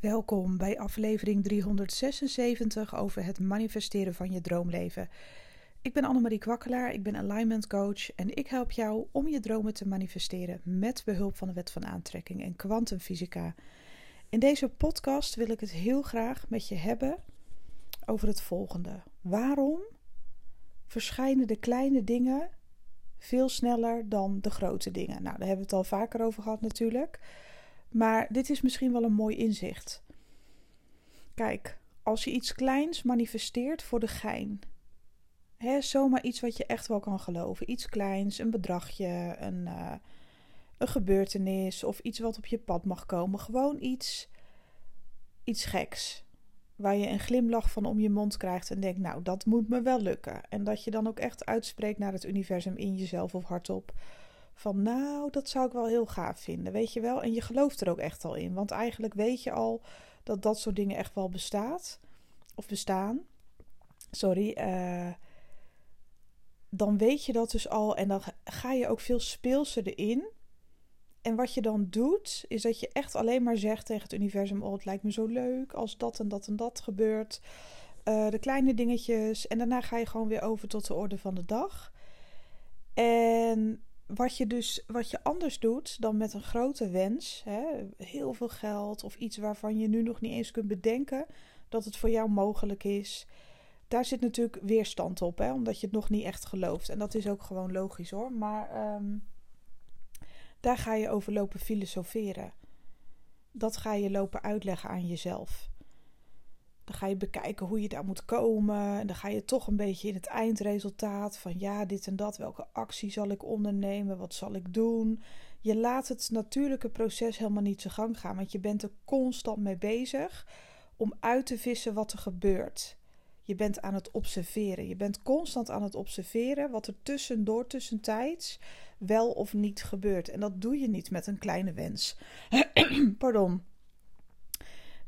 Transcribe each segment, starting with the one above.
Welkom bij aflevering 376 over het manifesteren van je droomleven. Ik ben Annemarie Kwakkelaar, ik ben alignment coach en ik help jou om je dromen te manifesteren met behulp van de wet van aantrekking en kwantumfysica. In deze podcast wil ik het heel graag met je hebben over het volgende. Waarom verschijnen de kleine dingen veel sneller dan de grote dingen? Nou, daar hebben we het al vaker over gehad natuurlijk. Maar dit is misschien wel een mooi inzicht. Kijk, als je iets kleins manifesteert voor de gein. Hè, zomaar iets wat je echt wel kan geloven. Iets kleins, een bedragje, een, uh, een gebeurtenis of iets wat op je pad mag komen. Gewoon iets, iets geks. Waar je een glimlach van om je mond krijgt en denkt, nou, dat moet me wel lukken. En dat je dan ook echt uitspreekt naar het universum in jezelf of hardop van nou, dat zou ik wel heel gaaf vinden, weet je wel. En je gelooft er ook echt al in, want eigenlijk weet je al dat dat soort dingen echt wel bestaat of bestaan. Sorry. Uh, dan weet je dat dus al en dan ga je ook veel speelser erin. En wat je dan doet, is dat je echt alleen maar zegt tegen het universum: Oh, het lijkt me zo leuk als dat en dat en dat gebeurt. Uh, de kleine dingetjes. En daarna ga je gewoon weer over tot de orde van de dag. En wat je dus wat je anders doet dan met een grote wens, hè, heel veel geld of iets waarvan je nu nog niet eens kunt bedenken dat het voor jou mogelijk is. Daar zit natuurlijk weerstand op, hè, omdat je het nog niet echt gelooft. En dat is ook gewoon logisch hoor. Maar um, daar ga je over lopen filosoferen. Dat ga je lopen uitleggen aan jezelf. Dan ga je bekijken hoe je daar moet komen. En dan ga je toch een beetje in het eindresultaat van ja, dit en dat. Welke actie zal ik ondernemen? Wat zal ik doen? Je laat het natuurlijke proces helemaal niet zijn gang gaan. Want je bent er constant mee bezig om uit te vissen wat er gebeurt. Je bent aan het observeren. Je bent constant aan het observeren wat er tussendoor, tussentijds, wel of niet gebeurt. En dat doe je niet met een kleine wens. Pardon.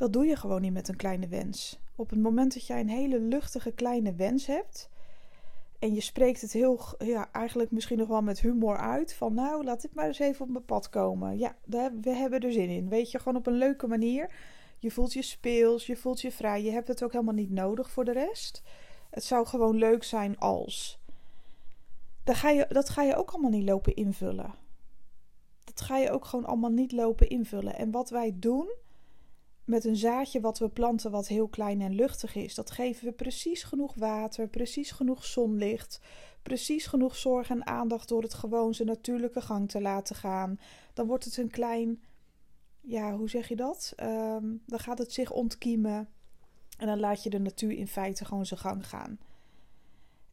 Dat doe je gewoon niet met een kleine wens. Op het moment dat jij een hele luchtige kleine wens hebt. En je spreekt het heel, ja, eigenlijk misschien nog wel met humor uit. Van nou, laat dit maar eens even op mijn pad komen. Ja, we hebben er zin in. Weet je, gewoon op een leuke manier. Je voelt je speels, je voelt je vrij. Je hebt het ook helemaal niet nodig voor de rest. Het zou gewoon leuk zijn als. Dan ga je, dat ga je ook allemaal niet lopen invullen. Dat ga je ook gewoon allemaal niet lopen invullen. En wat wij doen met een zaadje wat we planten, wat heel klein en luchtig is, dat geven we precies genoeg water, precies genoeg zonlicht, precies genoeg zorg en aandacht door het gewoon zijn natuurlijke gang te laten gaan. Dan wordt het een klein, ja, hoe zeg je dat? Ehm, dan gaat het zich ontkiemen en dan laat je de natuur in feite gewoon zijn gang gaan.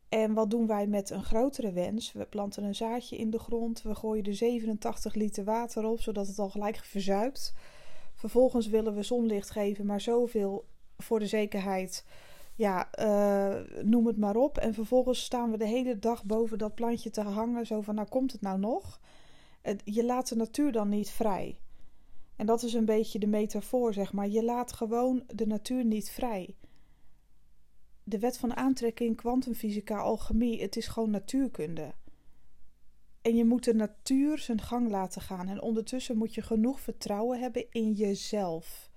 En wat doen wij met een grotere wens? We planten een zaadje in de grond, we gooien er 87 liter water op, zodat het al gelijk verzuipt. Vervolgens willen we zonlicht geven, maar zoveel voor de zekerheid. Ja, uh, noem het maar op. En vervolgens staan we de hele dag boven dat plantje te hangen. Zo van, nou komt het nou nog? Je laat de natuur dan niet vrij. En dat is een beetje de metafoor, zeg maar. Je laat gewoon de natuur niet vrij. De wet van aantrekking, kwantumfysica, alchemie, het is gewoon natuurkunde. En je moet de natuur zijn gang laten gaan. En ondertussen moet je genoeg vertrouwen hebben in jezelf.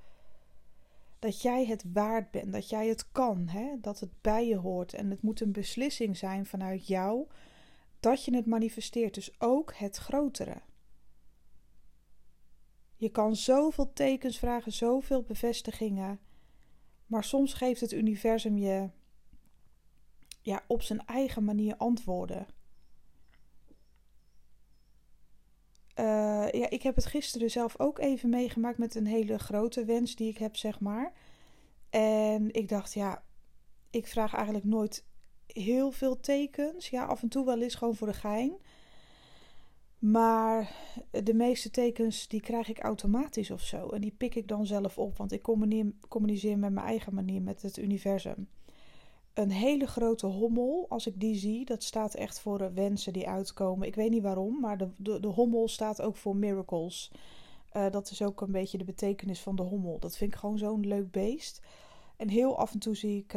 Dat jij het waard bent, dat jij het kan, hè? dat het bij je hoort. En het moet een beslissing zijn vanuit jou dat je het manifesteert. Dus ook het grotere. Je kan zoveel tekens vragen, zoveel bevestigingen. Maar soms geeft het universum je ja, op zijn eigen manier antwoorden. Uh, ja, ik heb het gisteren zelf ook even meegemaakt met een hele grote wens die ik heb, zeg maar. En ik dacht, ja, ik vraag eigenlijk nooit heel veel tekens. Ja, af en toe wel eens gewoon voor de gein. Maar de meeste tekens die krijg ik automatisch of zo. En die pik ik dan zelf op, want ik communiceer met mijn eigen manier met het universum een hele grote hommel. Als ik die zie, dat staat echt voor wensen die uitkomen. Ik weet niet waarom, maar de, de, de hommel staat ook voor miracles. Uh, dat is ook een beetje de betekenis van de hommel. Dat vind ik gewoon zo'n leuk beest. En heel af en toe zie ik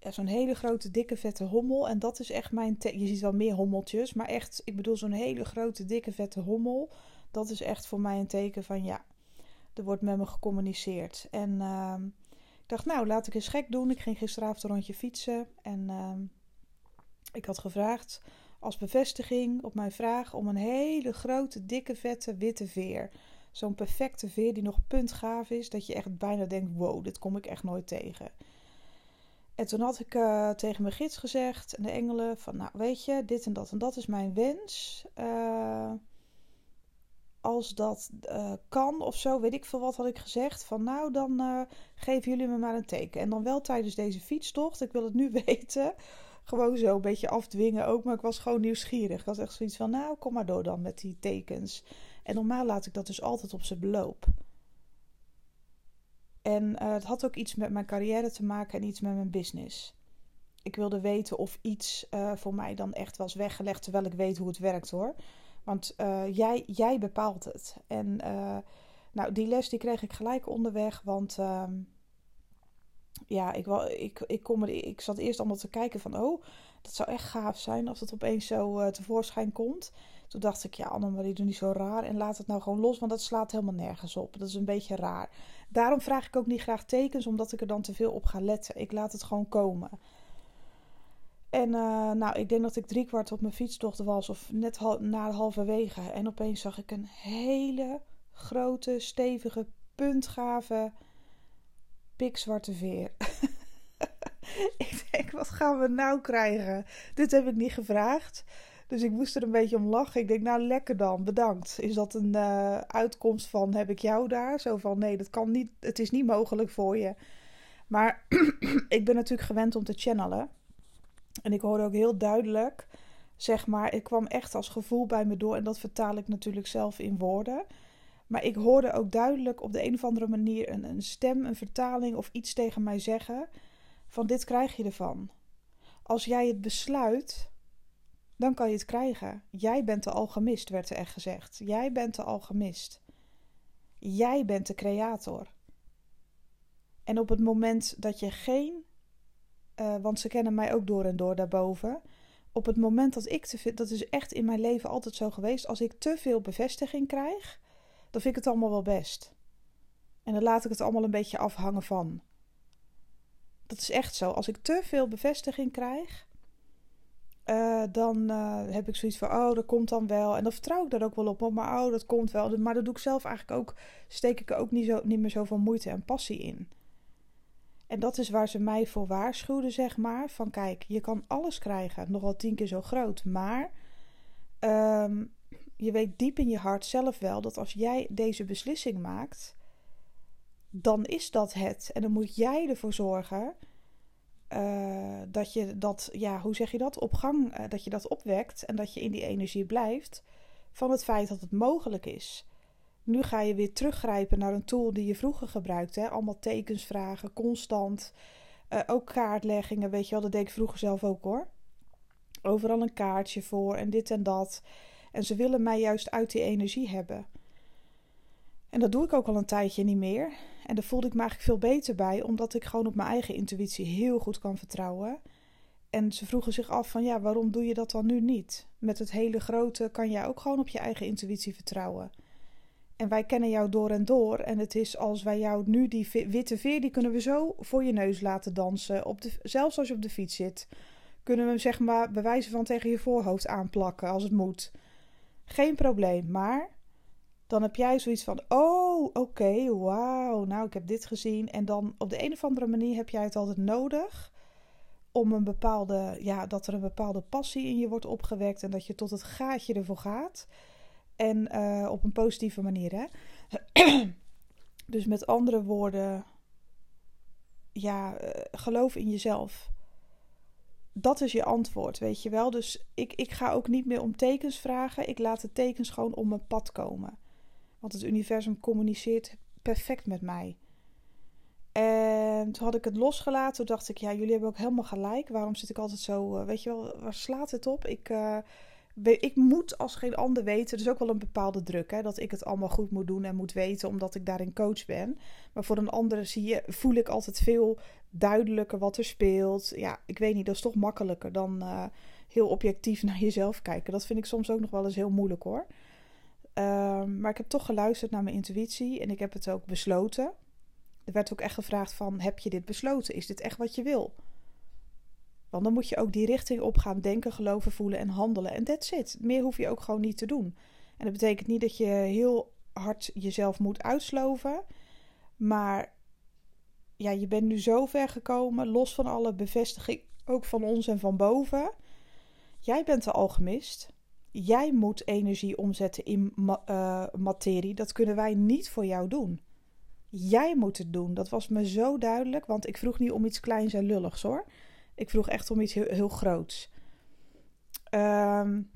ja, zo'n hele grote, dikke, vette hommel. En dat is echt mijn. Je ziet wel meer hommeltjes, maar echt, ik bedoel, zo'n hele grote, dikke, vette hommel. Dat is echt voor mij een teken van ja. Er wordt met me gecommuniceerd. En ehm, dacht, nou, laat ik eens gek doen. Ik ging gisteravond een rondje fietsen. En ehm, ik had gevraagd als bevestiging op mijn vraag om een hele grote, dikke, vette, witte veer. Zo'n perfecte veer die nog puntgaaf is, dat je echt bijna denkt: wow, dit kom ik echt nooit tegen. En toen had ik uh, tegen mijn gids gezegd en de engelen van, nou weet je, dit en dat en dat is mijn wens. Uh, als dat uh, kan of zo, weet ik veel wat had ik gezegd. Van nou, dan geven jullie me maar een teken. En dan wel tijdens deze fietstocht, ik wil het nu weten. Gewoon zo een beetje afdwingen ook, maar ik was gewoon nieuwsgierig. Ik had echt zoiets van, nou, kom maar door dan met die tekens. En normaal laat ik dat dus altijd op zijn beloop. En uh, het had ook iets met mijn carrière te maken en iets met mijn business. Ik wilde weten of iets uh, voor mij dan echt was weggelegd, terwijl ik weet hoe het werkt hoor. Want uh, jij, jij bepaalt het. En nou, die les die kreeg ik gelijk onderweg, want ehm, ja, ik, ik, ik, kom er, ik zat eerst allemaal te kijken van, oh, dat zou echt gaaf zijn als het opeens zo tevoorschijn komt. Toen dacht ik, ja, Annemarie, doe niet zo raar en laat het nou gewoon los, want dat slaat helemaal nergens op. Dat is een beetje raar. Daarom vraag ik ook niet graag tekens, omdat ik er dan te veel op ga letten. Ik laat het gewoon komen. En uh, nou, ik denk dat ik drie kwart op mijn fietstocht was, of net hal na halverwege. En opeens zag ik een hele grote, stevige, puntgave, pikzwarte veer. ik denk, wat gaan we nou krijgen? Dit heb ik niet gevraagd. Dus ik moest er een beetje om lachen. Ik denk, nou lekker dan, bedankt. Is dat een uh, uitkomst van heb ik jou daar? Zo van nee, dat kan niet, het is niet mogelijk voor je. Maar ik ben natuurlijk gewend om te channelen. En ik hoorde ook heel duidelijk, zeg maar, ik kwam echt als gevoel bij me door. En dat vertaal ik natuurlijk zelf in woorden. Maar ik hoorde ook duidelijk op de een of andere manier een, een stem, een vertaling of iets tegen mij zeggen: van dit krijg je ervan. Als jij het besluit dan kan je het krijgen. Jij bent de alchemist, werd er echt gezegd. Jij bent de alchemist. Jij bent de creator. En op het moment dat je geen, uh, want ze kennen mij ook door en door daarboven. Op het moment dat ik te veel, dat is echt in mijn leven altijd zo geweest. Als ik te veel bevestiging krijg, dan vind ik het allemaal wel best. En dan laat ik het allemaal een beetje afhangen van. Dat is echt zo. Als ik te veel bevestiging krijg, uh, dan uh, heb ik zoiets van, oh, dat komt dan wel. En dan vertrouw ik daar ook wel op. Maar oh, dat komt wel. Maar dat doe ik zelf eigenlijk ook, steek ik er ook niet, zo, niet meer zoveel moeite en passie in. En dat is waar ze mij voor waarschuwden, zeg maar. Van kijk, je kan alles krijgen, nogal tien keer zo groot. Maar um, je weet diep in je hart zelf wel dat als jij deze beslissing maakt, dan is dat het. En dan moet jij ervoor zorgen uh, dat je dat, ja, hoe zeg je dat? Op gang, uh, dat je dat opwekt en dat je in die energie blijft van het feit dat het mogelijk is. Nu ga je weer teruggrijpen naar een tool die je vroeger gebruikte. Hè? Allemaal tekens vragen, constant. Uh, ook kaartleggingen, weet je wel, dat deed ik vroeger zelf ook hoor. Overal een kaartje voor en dit en dat. En ze willen mij juist uit die energie hebben. En dat doe ik ook al een tijdje niet meer. En daar voelde ik me eigenlijk veel beter bij, omdat ik gewoon op mijn eigen intuïtie heel goed kan vertrouwen. En ze vroegen zich af van ja, waarom doe je dat dan nu niet? Met het hele grote kan jij ook gewoon op je eigen intuïtie vertrouwen. En wij kennen jou door en door. En het is als wij jou nu die witte veer, die kunnen we zo voor je neus laten dansen. Op de, zelfs als je op de fiets zit. Kunnen we hem zeg maar bewijzen van tegen je voorhoofd aanplakken als het moet. Geen probleem. Maar dan heb jij zoiets van: oh, oké, okay, wauw, nou, ik heb dit gezien. En dan op de een of andere manier heb jij het altijd nodig om een bepaalde, ja, dat er een bepaalde passie in je wordt opgewekt en dat je tot het gaatje ervoor gaat. En uh, op een positieve manier, hè. dus met andere woorden, ja, uh, geloof in jezelf. Dat is je antwoord, weet je wel. Dus ik, ik ga ook niet meer om tekens vragen. Ik laat de tekens gewoon om mijn pad komen. Want het universum communiceert perfect met mij. En toen had ik het losgelaten. Toen dacht ik, ja, jullie hebben ook helemaal gelijk. Waarom zit ik altijd zo, uh, weet je wel, waar slaat het op? Ik, ik moet als geen ander weten. Is ook wel een bepaalde druk, hè, dat ik het allemaal goed moet doen en moet weten, omdat ik daarin coach ben. Maar voor een ander zie je, voel ik altijd veel duidelijker wat er speelt. Ja, ik weet niet, dat is toch makkelijker dan uh, heel objectief naar jezelf kijken. Dat vind ik soms ook nog wel eens heel moeilijk hoor. Ehm, maar ik heb toch geluisterd naar mijn intuïtie en ik heb het ook besloten. Er werd ook echt gevraagd van, heb je dit besloten? Is dit echt wat je wil? Want dan moet je ook die richting op gaan denken, geloven, voelen en handelen. En that's it. Meer hoef je ook gewoon niet te doen. En dat betekent niet dat je heel hard jezelf moet uitsloven. Maar ja, je bent nu zo ver gekomen, los van alle bevestiging, ook van ons en van boven. Jij bent de alchemist. Jij moet energie omzetten in uh, materie. Dat kunnen wij niet voor jou doen. Jij moet het doen. Dat was me zo duidelijk, want ik vroeg niet om iets kleins en lulligs hoor. Ik vroeg echt om iets heel, heel groots. Um,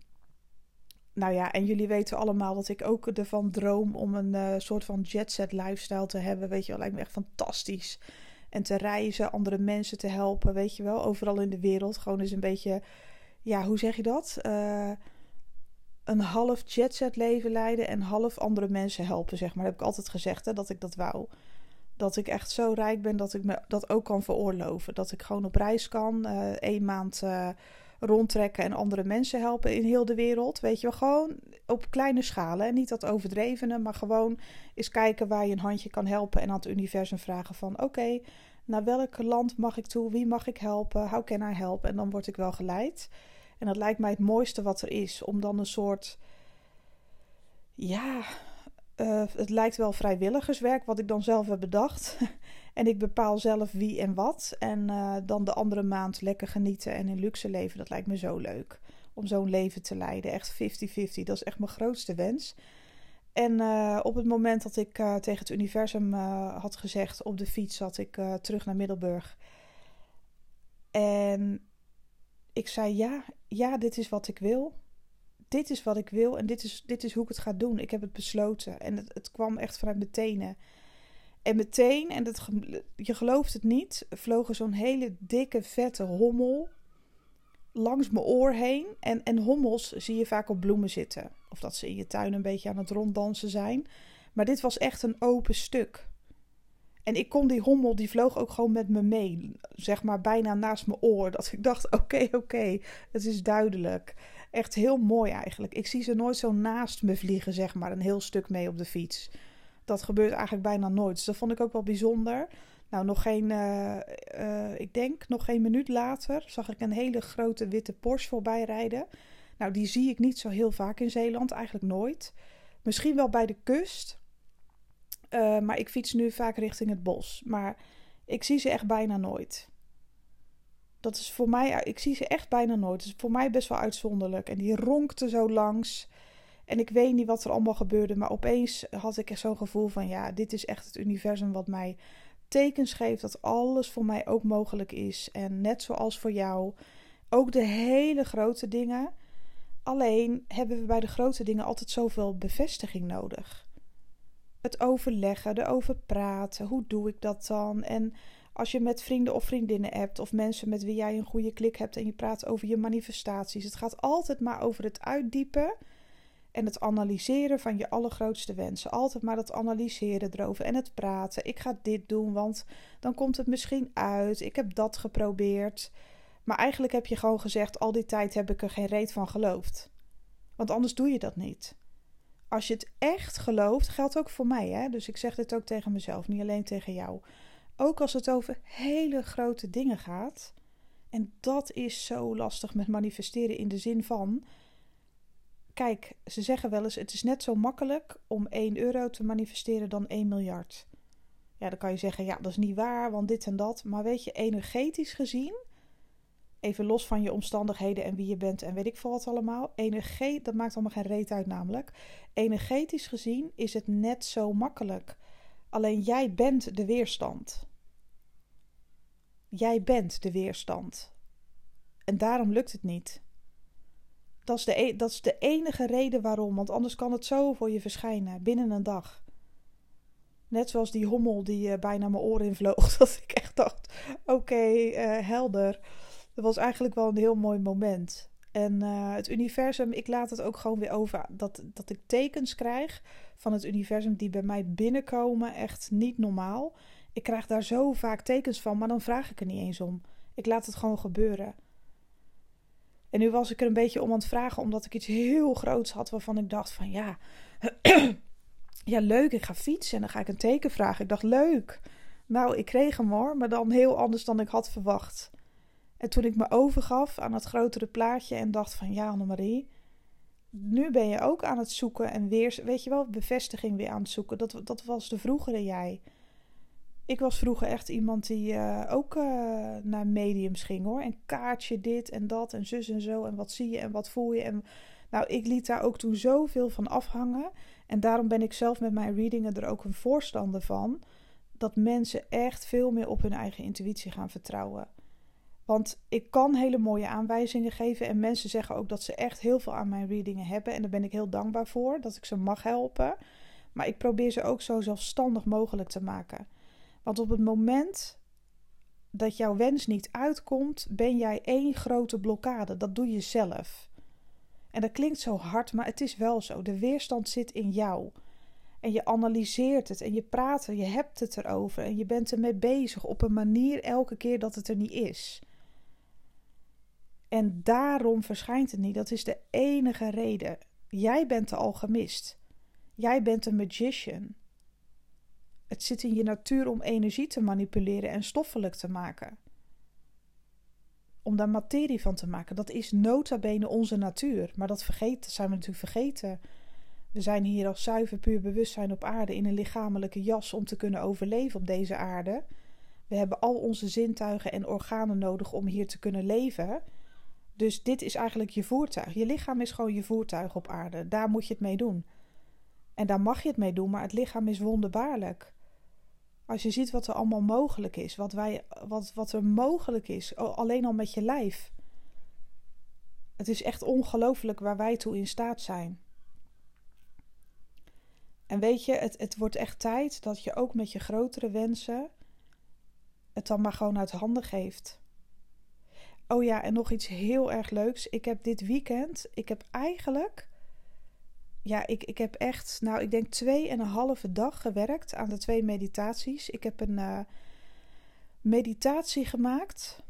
nou ja, en jullie weten allemaal dat ik ook ervan droom om een uh, soort van jetset lifestyle te hebben. Weet je wel, lijkt me echt fantastisch. En te reizen, andere mensen te helpen, weet je wel, overal in de wereld. Gewoon eens een beetje, ja, hoe zeg je dat? Uh, een half jetset leven leiden en half andere mensen helpen, zeg maar. Dat heb ik altijd gezegd, hè, dat ik dat wou. Dat ik echt zo rijk ben dat ik me dat ook kan veroorloven. Dat ik gewoon op reis kan, uh, één maand rondtrekken en andere mensen helpen in heel de wereld. Weet je gewoon op kleine schalen. En niet dat overdrevene, maar gewoon eens kijken waar je een handje kan helpen. En aan het universum vragen van oké, naar welk land mag ik toe? Wie mag ik helpen? How can I help? En dan word ik wel geleid. En dat lijkt mij het mooiste wat er is. Om dan een soort. Ja, uh, het lijkt wel vrijwilligerswerk, wat ik dan zelf heb bedacht. En ik bepaal zelf wie en wat. En uh, dan de andere maand lekker genieten en in luxe leven. Dat lijkt me zo leuk. Om zo'n leven te leiden. Echt 50-50. Dat is echt mijn grootste wens. En uh, op het moment dat ik tegen het universum had gezegd op de fiets, zat ik terug naar Middelburg. En ik zei: Ja, ja, dit is wat ik wil. Dit is wat ik wil en dit is, dit is hoe ik het ga doen. Ik heb het besloten. En het, het kwam echt vanuit mijn tenen. En meteen, en dat, je gelooft het niet, vlogen zo'n hele dikke, vette hommel langs mijn oor heen. En, en hommels zie je vaak op bloemen zitten. Of dat ze in je tuin een beetje aan het ronddansen zijn. Maar dit was echt een open stuk. En ik kon die hommel, die vloog ook gewoon met me mee. Zeg maar bijna naast mijn oor. Dat ik dacht, oké, oké, het is duidelijk. Echt heel mooi eigenlijk. Ik zie ze nooit zo naast me vliegen, zeg maar. Een heel stuk mee op de fiets. Dat gebeurt eigenlijk bijna nooit. Dus dat vond ik ook wel bijzonder. Nou, nog geen, uh, uh, ik denk nog geen minuut later zag ik een hele grote witte Porsche voorbij rijden. Nou, die zie ik niet zo heel vaak in Zeeland, eigenlijk nooit. Misschien wel bij de kust. Uh, maar ik fiets nu vaak richting het bos. Maar ik zie ze echt bijna nooit. Dat is voor mij, ik zie ze echt bijna nooit. Dat is voor mij best wel uitzonderlijk. En die ronkte zo langs. En ik weet niet wat er allemaal gebeurde, maar opeens had ik zo'n gevoel van ja, dit is echt het universum wat mij tekens geeft dat alles voor mij ook mogelijk is. En net zoals voor jou, ook de hele grote dingen. Alleen hebben we bij de grote dingen altijd zoveel bevestiging nodig. Het overleggen, erover praten, hoe doe ik dat dan? En als je met vrienden of vriendinnen hebt, of mensen met wie jij een goede klik hebt en je praat over je manifestaties, het gaat altijd maar over het uitdiepen en het analyseren van je allergrootste wensen. Altijd maar het analyseren erover en het praten. Ik ga dit doen, want dan komt het misschien uit. Ik heb dat geprobeerd. Maar eigenlijk heb je gewoon gezegd: al die tijd heb ik er geen reet van geloofd. Want anders doe je dat niet. Als je het echt gelooft, geldt ook voor mij. Hè? Dus ik zeg dit ook tegen mezelf, niet alleen tegen jou. Ook als het over hele grote dingen gaat. En dat is zo lastig met manifesteren in de zin van Kijk, ze zeggen wel eens: het is net zo makkelijk om 1 euro te manifesteren dan 1 miljard. Ja, dan kan je zeggen: ja, dat is niet waar, want dit en dat. Maar weet je, energetisch gezien, even los van je omstandigheden en wie je bent en weet ik veel wat allemaal. Energie, dat maakt allemaal geen reet uit, namelijk. Energetisch gezien is het net zo makkelijk. Alleen jij bent de weerstand. Jij bent de weerstand. En daarom lukt het niet. Dat is, de, e-, dat is de enige reden waarom, want anders kan het zo voor je verschijnen binnen een dag. Net zoals die hommel die uh, bijna mijn oren invloog. Dat ik echt dacht: oké, eh, helder. Dat was eigenlijk wel een heel mooi moment. En uh, het universum, ik laat het ook gewoon weer over. Dat, dat ik tekens krijg van het universum die bij mij binnenkomen. Echt niet normaal. Ik krijg daar zo vaak tekens van, maar dan vraag ik er niet eens om. Ik laat het gewoon gebeuren. En nu was ik er een beetje om aan het vragen, omdat ik iets heel groots had waarvan ik dacht van ja, ja leuk, ik ga fietsen en dan ga ik een teken vragen. Ik dacht leuk. Nou, ik kreeg hem hoor, maar dan heel anders dan ik had verwacht. En toen ik me overgaf aan het grotere plaatje en dacht van ja, Annemarie, nu ben je ook aan het zoeken en weer, weet je wel, bevestiging weer aan het zoeken. Dat, dat was de vroegere jij. Ik was vroeger echt iemand die uh, ook uh, naar mediums ging hoor. En kaartje dit en dat en zus en zo. En wat zie je en wat voel je. En nou, ik liet daar ook toen zoveel van afhangen. En daarom ben ik zelf met mijn readingen er ook een voorstander van. Dat mensen echt veel meer op hun eigen intuïtie gaan vertrouwen. Want ik kan hele mooie aanwijzingen geven. En mensen zeggen ook dat ze echt heel veel aan mijn readingen hebben. En daar ben ik heel dankbaar voor. Dat ik ze mag helpen. Maar ik probeer ze ook zo zelfstandig mogelijk te maken. Want op het moment dat jouw wens niet uitkomt, ben jij één grote blokkade. Dat doe je zelf. En dat klinkt zo hard, maar het is wel zo. De weerstand zit in jou. En je analyseert het en je praat er, je hebt het erover en je bent ermee bezig op een manier elke keer dat het er niet is. En daarom verschijnt het niet. Dat is de enige reden. Jij bent de alchemist. Jij bent een magician. Het zit in je natuur om energie te manipuleren en stoffelijk te maken. Om daar materie van te maken. Dat is nota bene onze natuur. Maar dat, vergeten, zijn we natuurlijk vergeten. We zijn hier als zuiver puur bewustzijn op aarde in een lichamelijke jas om te kunnen overleven op deze aarde. We hebben al onze zintuigen en organen nodig om hier te kunnen leven. Dus dit is eigenlijk je voertuig. Je lichaam is gewoon je voertuig op aarde. Daar moet je het mee doen. En daar mag je het mee doen, maar het lichaam is wonderbaarlijk. Als je ziet wat er allemaal mogelijk is, wat, wij, wat, wat er mogelijk is, alleen al met je lijf. Het is echt ongelooflijk waar wij toe in staat zijn. En weet je, het, het wordt echt tijd dat je ook met je grotere wensen het dan maar gewoon uit handen geeft. Oh ja, en nog iets heel erg leuks. Ik heb dit weekend, ik heb eigenlijk ja, ik, ik heb echt, nou, ik denk twee en een halve dag gewerkt aan de twee meditaties. Ik heb een uh, meditatie gemaakt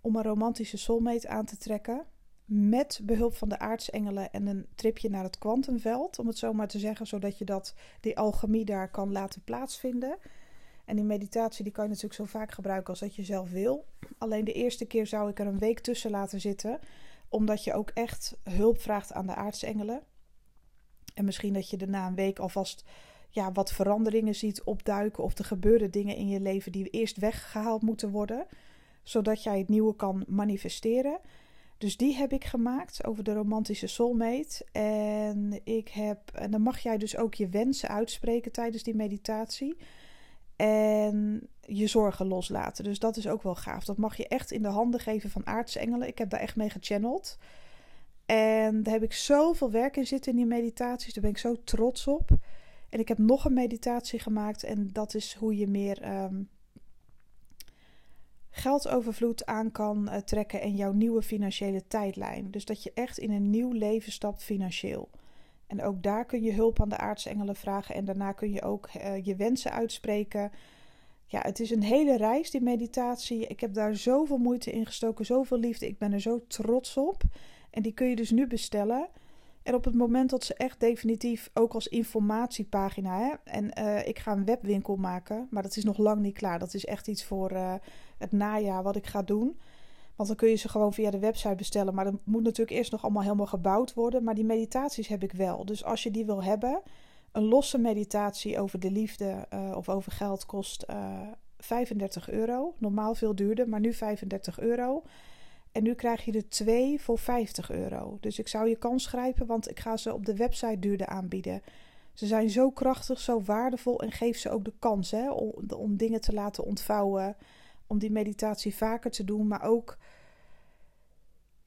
om een romantische soulmate aan te trekken. Met behulp van de aartsengelen en een tripje naar het kwantumveld, om het zo maar te zeggen, zodat je dat, die alchemie daar kan laten plaatsvinden. En die meditatie die kan je natuurlijk zo vaak gebruiken als dat je zelf wil. Alleen de eerste keer zou ik er een week tussen laten zitten, omdat je ook echt hulp vraagt aan de aartsengelen. En misschien dat je daarna een week alvast ja, wat veranderingen ziet opduiken. Of er gebeuren dingen in je leven die eerst weggehaald moeten worden. Zodat jij het nieuwe kan manifesteren. Dus die heb ik gemaakt over de romantische soulmate. En ik heb. En dan mag jij dus ook je wensen uitspreken tijdens die meditatie. En je zorgen loslaten. Dus dat is ook wel gaaf. Dat mag je echt in de handen geven van aartsengelen. Ik heb daar echt mee gechanneld. En daar heb ik zoveel werk in zitten in die meditaties. Daar ben ik zo trots op. En ik heb nog een meditatie gemaakt. En dat is hoe je meer um, geldovervloed aan kan uh, trekken en jouw nieuwe financiële tijdlijn. Dus dat je echt in een nieuw leven stapt financieel. En ook daar kun je hulp aan de aartsengelen vragen. En daarna kun je ook uh, je wensen uitspreken. Ja, het is een hele reis, die meditatie. Ik heb daar zoveel moeite in gestoken, zoveel liefde. Ik ben er zo trots op. En die kun je dus nu bestellen. En op het moment dat ze echt definitief ook als informatiepagina. Hè, en uh, ik ga een webwinkel maken, maar dat is nog lang niet klaar. Dat is echt iets voor uh, het najaar wat ik ga doen. Want dan kun je ze gewoon via de website bestellen. Maar dat moet natuurlijk eerst nog allemaal helemaal gebouwd worden. Maar die meditaties heb ik wel. Dus als je die wil hebben, een losse meditatie over de liefde uh, of over geld kost 35 euro. Normaal veel duurder, maar nu 35 euro. En nu krijg je er twee voor 50 euro. Dus ik zou je kans grijpen, want ik ga ze op de website duurder aanbieden. Ze zijn zo krachtig, zo waardevol en geef ze ook de kans hè, om dingen te laten ontvouwen. Om die meditatie vaker te doen, maar ook.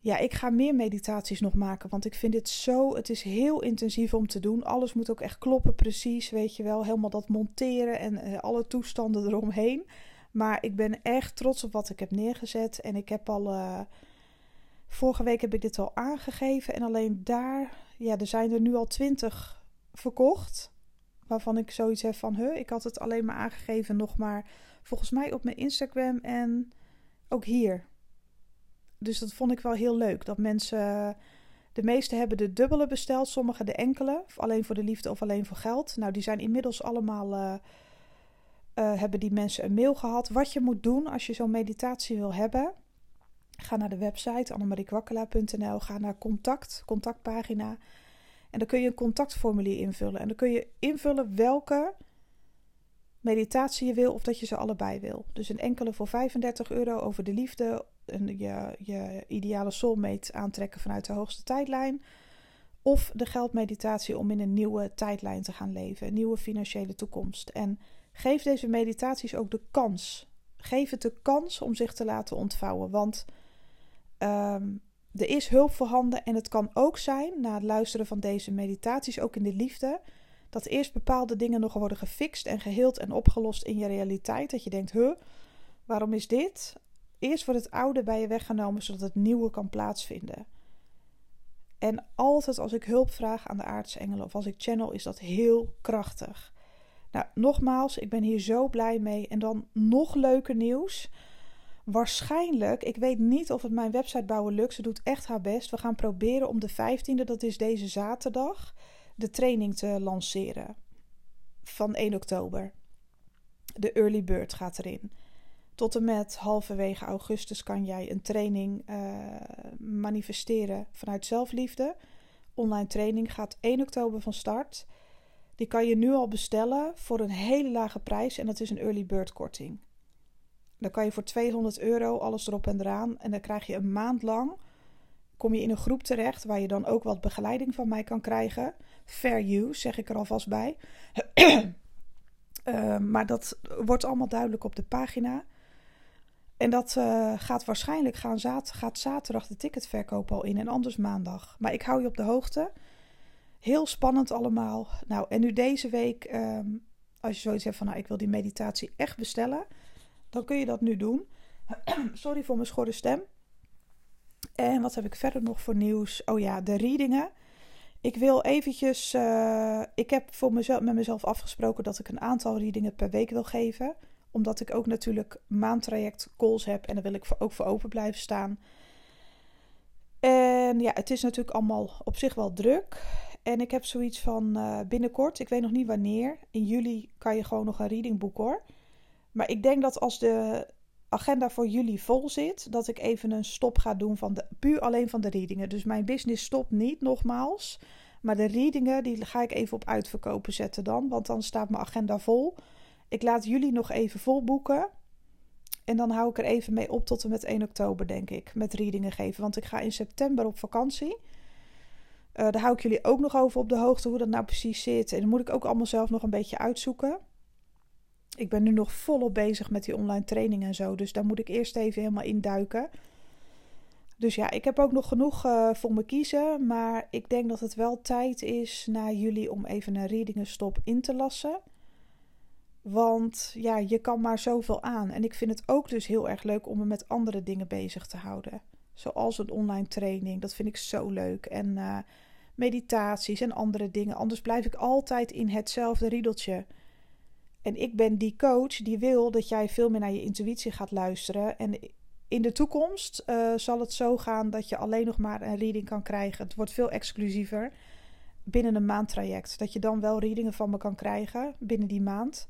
Ja, ik ga meer meditaties nog maken, want ik vind het zo. Het is heel intensief om te doen. Alles moet ook echt kloppen, precies. Weet je wel, helemaal dat monteren en uh, alle toestanden eromheen. Maar ik ben echt trots op wat ik heb neergezet. En ik heb al. Uh, vorige week heb ik dit al aangegeven. En alleen daar. Ja, er zijn er nu al twintig verkocht. Waarvan ik zoiets heb van. Huh, ik had het alleen maar aangegeven nog maar. Volgens mij op mijn Instagram en ook hier. Dus dat vond ik wel heel leuk. Dat mensen. De meesten hebben de dubbele besteld, sommigen de enkele. Alleen voor de liefde of alleen voor geld. Nou, die zijn inmiddels allemaal. Uh, uh, hebben die mensen een mail gehad. Wat je moet doen als je zo'n meditatie wil hebben. Ga naar de website annemariekwakkela.nl. Ga naar contact, contactpagina. En dan kun je een contactformulier invullen. En dan kun je invullen welke meditatie je wil of dat je ze allebei wil. Dus een enkele voor 35 euro over de liefde, je, ideale soulmate aantrekken vanuit de hoogste tijdlijn. Of de geldmeditatie om in een nieuwe tijdlijn te gaan leven, een nieuwe financiële toekomst. En geef deze meditaties ook de kans. Geef het de kans om zich te laten ontvouwen. Want um, er is hulp voorhanden en het kan ook zijn, na het luisteren van deze meditaties, ook in de liefde, dat eerst bepaalde dingen nog worden gefixt en geheeld en opgelost in je realiteit. Dat je denkt, huh, waarom is dit? Eerst wordt het oude bij je weggenomen, zodat het nieuwe kan plaatsvinden. En altijd als ik hulp vraag aan de aartsengelen of als ik channel, is dat heel krachtig. Nou, nogmaals, ik ben hier zo blij mee. En dan nog leuker nieuws. Waarschijnlijk, ik weet niet of het mijn website bouwen lukt. Ze doet echt haar best. We gaan proberen om de 15e, dat is deze zaterdag, de training te lanceren. Van 1 oktober. De early bird gaat erin. Tot en met halverwege augustus kan jij een training uh, manifesteren vanuit zelfliefde. Online training gaat 1 oktober van start. Die kan je nu al bestellen voor een hele lage prijs en dat is een early bird korting. Dan kan je voor 200 euro alles erop en eraan. En dan krijg je een maand lang. Kom je in een groep terecht waar je dan ook wat begeleiding van mij kan krijgen. Fair use, zeg ik er alvast bij. uh, maar dat wordt allemaal duidelijk op de pagina. En dat uh, gaat waarschijnlijk gaan gaat zaterdag de ticketverkoop al in en anders maandag. Maar ik hou je op de hoogte. Heel spannend allemaal. Nou, en nu deze week, um, als je zoiets hebt van, nou, ik wil die meditatie echt bestellen dan kun je dat nu doen. Sorry voor mijn schorre stem. En wat heb ik verder nog voor nieuws? Oh ja, de readingen. Ik wil eventjes. Uh, ik heb voor mezelf, met mezelf afgesproken dat ik een aantal readingen per week wil geven. Omdat ik ook natuurlijk maandtraject calls heb. En daar wil ik ook voor open blijven staan. En ja, het is natuurlijk allemaal op zich wel druk. En ik heb zoiets van uh, binnenkort, ik weet nog niet wanneer. In juli kan je gewoon nog een reading boeken hoor. Maar ik denk dat als de agenda voor jullie vol zit, dat ik even een stop ga doen van de, puur alleen van de readingen. Dus mijn business stopt niet, nogmaals. Maar de readingen, die ga ik even op uitverkopen zetten dan. Want dan staat mijn agenda vol. Ik laat jullie nog even vol boeken. En dan hou ik er even mee op tot en met 1 oktober, denk ik. Met readingen geven. Want ik ga in september op vakantie. Uh, daar hou ik jullie ook nog over op de hoogte hoe dat nou precies zit. En dan moet ik ook allemaal zelf nog een beetje uitzoeken ik ben nu nog volop bezig met die online training en zo. Dus daar moet ik eerst even helemaal induiken. Dus ja, ik heb ook nog genoeg uh, voor me kiezen. Maar ik denk dat het wel tijd is na jullie om even een readingenstop in te lassen. Want ja, je kan maar zoveel aan. En ik vind het ook dus heel erg leuk om me met andere dingen bezig te houden. Zoals een online training. Dat vind ik zo leuk. En uh, meditaties en andere dingen. Anders blijf ik altijd in hetzelfde riedeltje. En ik ben die coach die wil dat jij veel meer naar je intuïtie gaat luisteren. En in de toekomst uh, zal het zo gaan dat je alleen nog maar een reading kan krijgen. Het wordt veel exclusiever binnen een maandtraject. Dat je dan wel readingen van me kan krijgen binnen die maand.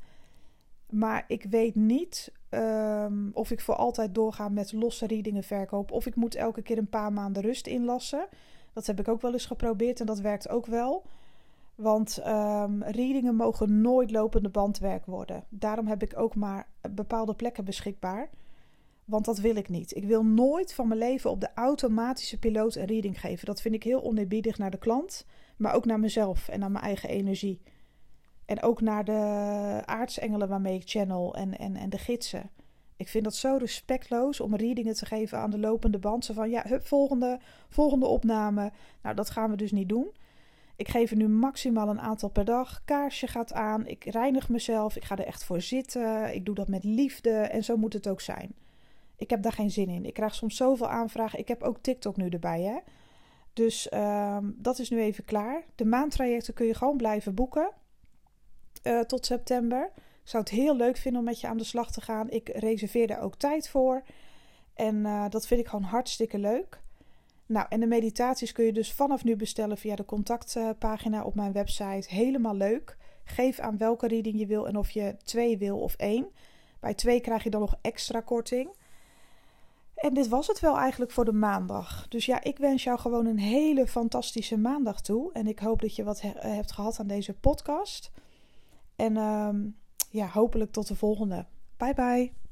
Maar ik weet niet um, of ik voor altijd doorga met losse readingen verkoop. Of ik moet elke keer een paar maanden rust inlassen. Dat heb ik ook wel eens geprobeerd en dat werkt ook wel. Want um, readingen mogen nooit lopende bandwerk worden. Daarom heb ik ook maar bepaalde plekken beschikbaar. Want dat wil ik niet. Ik wil nooit van mijn leven op de automatische piloot een reading geven. Dat vind ik heel oneerbiedig naar de klant, maar ook naar mezelf en naar mijn eigen energie. En ook naar de aartsengelen waarmee ik channel en, en, en de gidsen. Ik vind dat zo respectloos om readingen te geven aan de lopende band. Zo van ja, hup, volgende, volgende opname. Nou, dat gaan we dus niet doen. Ik geef er nu maximaal een aantal per dag. Kaarsje gaat aan. Ik reinig mezelf. Ik ga er echt voor zitten. Ik doe dat met liefde. En zo moet het ook zijn. Ik heb daar geen zin in. Ik krijg soms zoveel aanvragen. Ik heb ook TikTok nu erbij, hè. Dus uh, dat is nu even klaar. De maandtrajecten kun je gewoon blijven boeken. Uh, tot september. Ik zou het heel leuk vinden om met je aan de slag te gaan. Ik reserveer daar ook tijd voor. En uh, dat vind ik gewoon hartstikke leuk. Nou, en de meditaties kun je dus vanaf nu bestellen via de contactpagina op mijn website. Helemaal leuk. Geef aan welke reading je wil en of je twee wil of één. Bij twee krijg je dan nog extra korting. En dit was het wel eigenlijk voor de maandag. Dus ja, ik wens jou gewoon een hele fantastische maandag toe. En ik hoop dat je wat hebt gehad aan deze podcast. En um, ja, hopelijk tot de volgende. Bye bye.